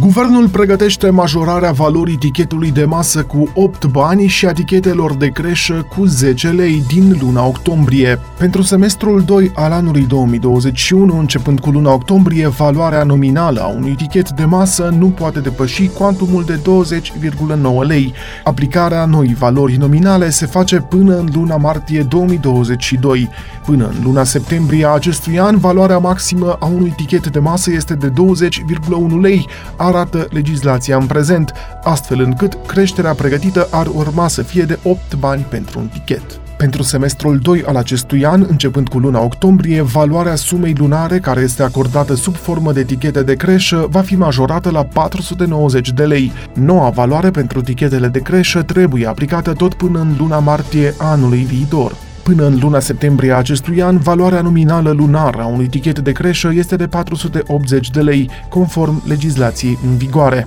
Guvernul pregătește majorarea valorii tichetului de masă cu 8 bani și a tichetelor de creșă cu 10 lei din luna octombrie. Pentru semestrul 2 al anului 2021, începând cu luna octombrie, valoarea nominală a unui tichet de masă nu poate depăși cuantumul de 20,9 lei. Aplicarea noii valori nominale se face până în luna martie 2022. Până în luna septembrie a acestui an, valoarea maximă a unui tichet de masă este de 20,1 lei, arată legislația în prezent, astfel încât creșterea pregătită ar urma să fie de 8 bani pentru un tichet. Pentru semestrul 2 al acestui an, începând cu luna octombrie, valoarea sumei lunare care este acordată sub formă de etichete de creșă va fi majorată la 490 de lei. Noua valoare pentru etichetele de creșă trebuie aplicată tot până în luna martie anului viitor. Până în luna septembrie a acestui an, valoarea nominală lunară a unui tichet de creșă este de 480 de lei, conform legislației în vigoare.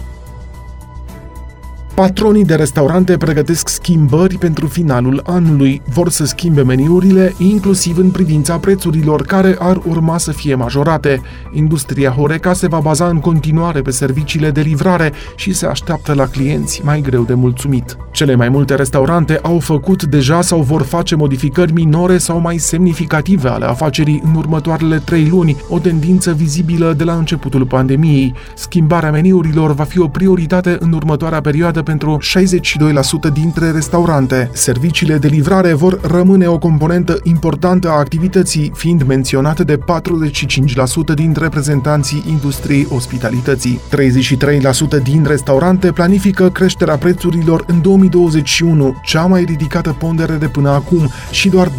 Patronii de restaurante pregătesc schimbări pentru finalul anului. Vor să schimbe meniurile, inclusiv în privința prețurilor care ar urma să fie majorate. Industria Horeca se va baza în continuare pe serviciile de livrare și se așteaptă la clienți mai greu de mulțumit. Cele mai multe restaurante au făcut deja sau vor face modificări minore sau mai semnificative ale afacerii în următoarele trei luni, o tendință vizibilă de la începutul pandemiei. Schimbarea meniurilor va fi o prioritate în următoarea perioadă pentru 62% dintre restaurante. Serviciile de livrare vor rămâne o componentă importantă a activității, fiind menționate de 45% din reprezentanții industriei ospitalității. 33% din restaurante planifică creșterea prețurilor în 2021, cea mai ridicată pondere de până acum, și doar 23%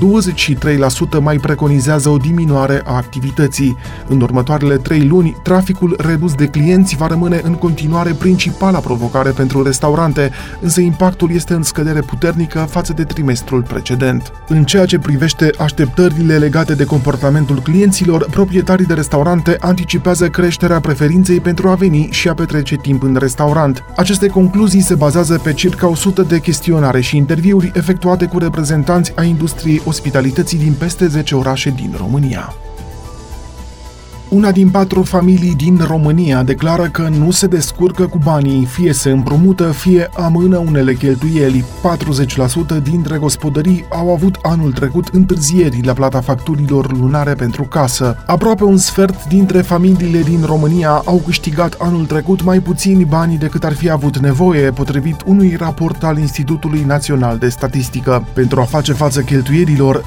mai preconizează o diminuare a activității. În următoarele trei luni, traficul redus de clienți va rămâne în continuare principala provocare pentru restaurante restaurante, însă impactul este în scădere puternică față de trimestrul precedent. În ceea ce privește așteptările legate de comportamentul clienților, proprietarii de restaurante anticipează creșterea preferinței pentru a veni și a petrece timp în restaurant. Aceste concluzii se bazează pe circa 100 de chestionare și interviuri efectuate cu reprezentanți ai industriei ospitalității din peste 10 orașe din România. Una din patru familii din România declară că nu se descurcă cu banii, fie se împrumută, fie amână unele cheltuieli. 40% dintre gospodării au avut anul trecut întârzieri la plata facturilor lunare pentru casă. Aproape un sfert dintre familiile din România au câștigat anul trecut mai puțini bani decât ar fi avut nevoie, potrivit unui raport al Institutului Național de Statistică. Pentru a face față cheltuierilor,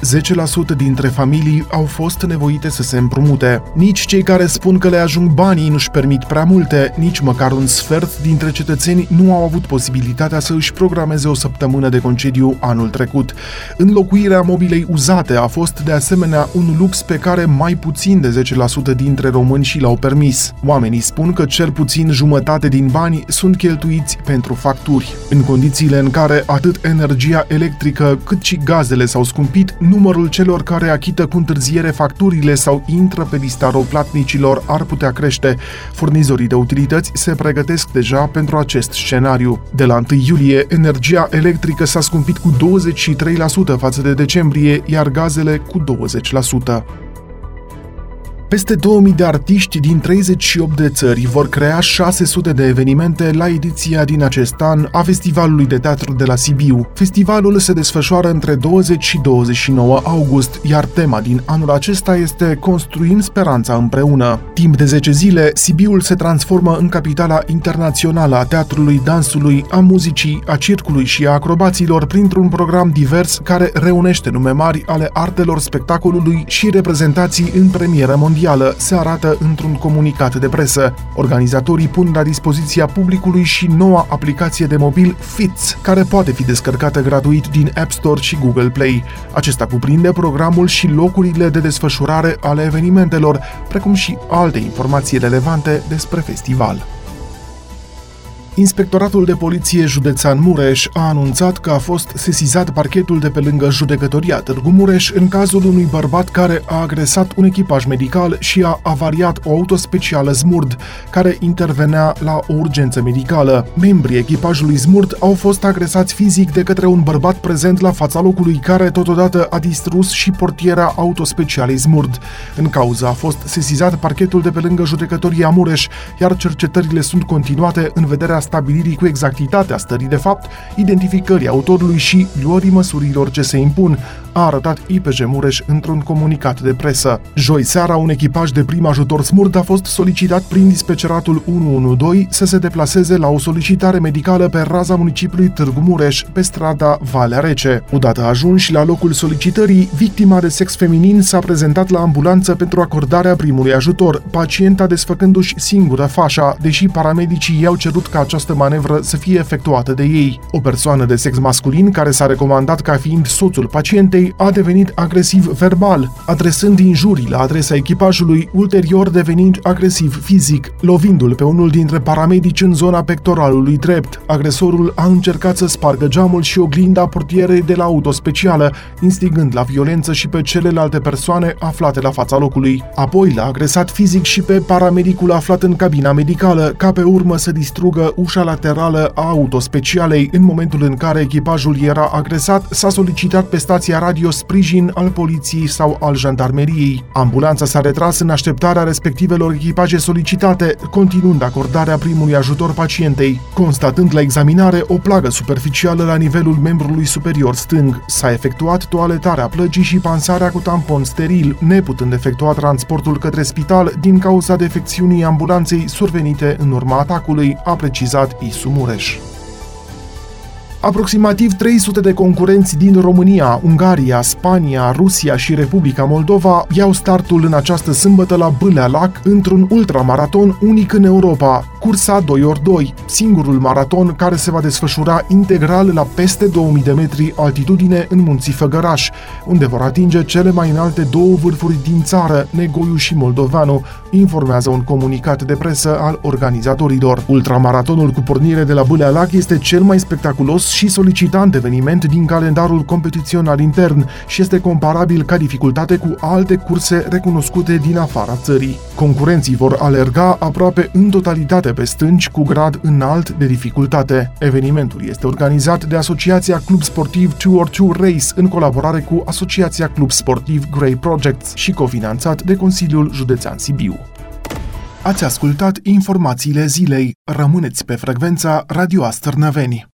10% dintre familii au fost nevoite să se împrumute. Nici cei care spun că le ajung banii nu-și permit prea multe, nici măcar un sfert dintre cetățeni nu au avut posibilitatea să își programeze o săptămână de concediu anul trecut. Înlocuirea mobilei uzate a fost de asemenea un lux pe care mai puțin de 10% dintre români și l-au permis. Oamenii spun că cel puțin jumătate din bani sunt cheltuiți pentru facturi. În condițiile în care atât energia electrică cât și gazele s-au scumpit, numărul celor care achită cu întârziere facturile sau intră pe lista roplat platnicilor ar putea crește. Furnizorii de utilități se pregătesc deja pentru acest scenariu. De la 1 iulie, energia electrică s-a scumpit cu 23% față de decembrie, iar gazele cu 20%. Peste 2000 de artiști din 38 de țări vor crea 600 de evenimente la ediția din acest an a Festivalului de Teatru de la Sibiu. Festivalul se desfășoară între 20 și 29 august, iar tema din anul acesta este Construim speranța împreună. Timp de 10 zile, Sibiul se transformă în capitala internațională a teatrului, dansului, a muzicii, a circului și a acrobaților printr-un program divers care reunește nume mari ale artelor spectacolului și reprezentații în premieră mondială mondială, se arată într-un comunicat de presă. Organizatorii pun la dispoziția publicului și noua aplicație de mobil Fits, care poate fi descărcată gratuit din App Store și Google Play. Acesta cuprinde programul și locurile de desfășurare ale evenimentelor, precum și alte informații relevante despre festival. Inspectoratul de Poliție Județean Mureș a anunțat că a fost sesizat parchetul de pe lângă judecătoria Târgu Mureș în cazul unui bărbat care a agresat un echipaj medical și a avariat o auto specială Zmurd, care intervenea la o urgență medicală. Membrii echipajului Zmurd au fost agresați fizic de către un bărbat prezent la fața locului, care totodată a distrus și portiera auto specialei Zmurd. În cauză a fost sesizat parchetul de pe lângă judecătoria Mureș, iar cercetările sunt continuate în vederea stabilirii cu exactitate a stării de fapt, identificării autorului și luării măsurilor ce se impun, a arătat IPJ Mureș într-un comunicat de presă. Joi seara, un echipaj de prim ajutor smurt a fost solicitat prin dispeceratul 112 să se deplaseze la o solicitare medicală pe raza municipiului Târgu Mureș, pe strada Valea Rece. Odată ajunși la locul solicitării, victima de sex feminin s-a prezentat la ambulanță pentru acordarea primului ajutor, pacienta desfăcându-și singură fașa, deși paramedicii i-au cerut ca această manevră să fie efectuată de ei. O persoană de sex masculin, care s-a recomandat ca fiind soțul pacientei, a devenit agresiv verbal, adresând injurii la adresa echipajului, ulterior devenind agresiv fizic, lovindu-l pe unul dintre paramedici în zona pectoralului drept. Agresorul a încercat să spargă geamul și oglinda portierei de la auto specială, instigând la violență și pe celelalte persoane aflate la fața locului. Apoi l-a agresat fizic și pe paramedicul aflat în cabina medicală, ca pe urmă să distrugă ușa laterală a autospecialei. În momentul în care echipajul era agresat, s-a solicitat pe stația radio sprijin al poliției sau al jandarmeriei. Ambulanța s-a retras în așteptarea respectivelor echipaje solicitate, continuând acordarea primului ajutor pacientei, constatând la examinare o plagă superficială la nivelul membrului superior stâng. S-a efectuat toaletarea plăgii și pansarea cu tampon steril, neputând efectua transportul către spital din cauza defecțiunii ambulanței survenite în urma atacului, a precizat Isu Mureș. Aproximativ 300 de concurenți din România, Ungaria, Spania, Rusia și Republica Moldova iau startul în această sâmbătă la Bâlea Lac într-un ultramaraton unic în Europa, cursa 2x2, singurul maraton care se va desfășura integral la peste 2000 de metri altitudine în Munții Făgăraș, unde vor atinge cele mai înalte două vârfuri din țară, Negoiu și Moldovanu, informează un comunicat de presă al organizatorilor. Ultramaratonul cu pornire de la Bâlea Lac este cel mai spectaculos și solicitant eveniment din calendarul competițional intern și este comparabil ca dificultate cu alte curse recunoscute din afara țării. Concurenții vor alerga aproape în totalitate pe stânci cu grad înalt de dificultate. Evenimentul este organizat de Asociația Club Sportiv 2or2 Race în colaborare cu Asociația Club Sportiv Grey Projects și cofinanțat de Consiliul Județean Sibiu. Ați ascultat informațiile zilei. Rămâneți pe frecvența Radio Astărnăveni.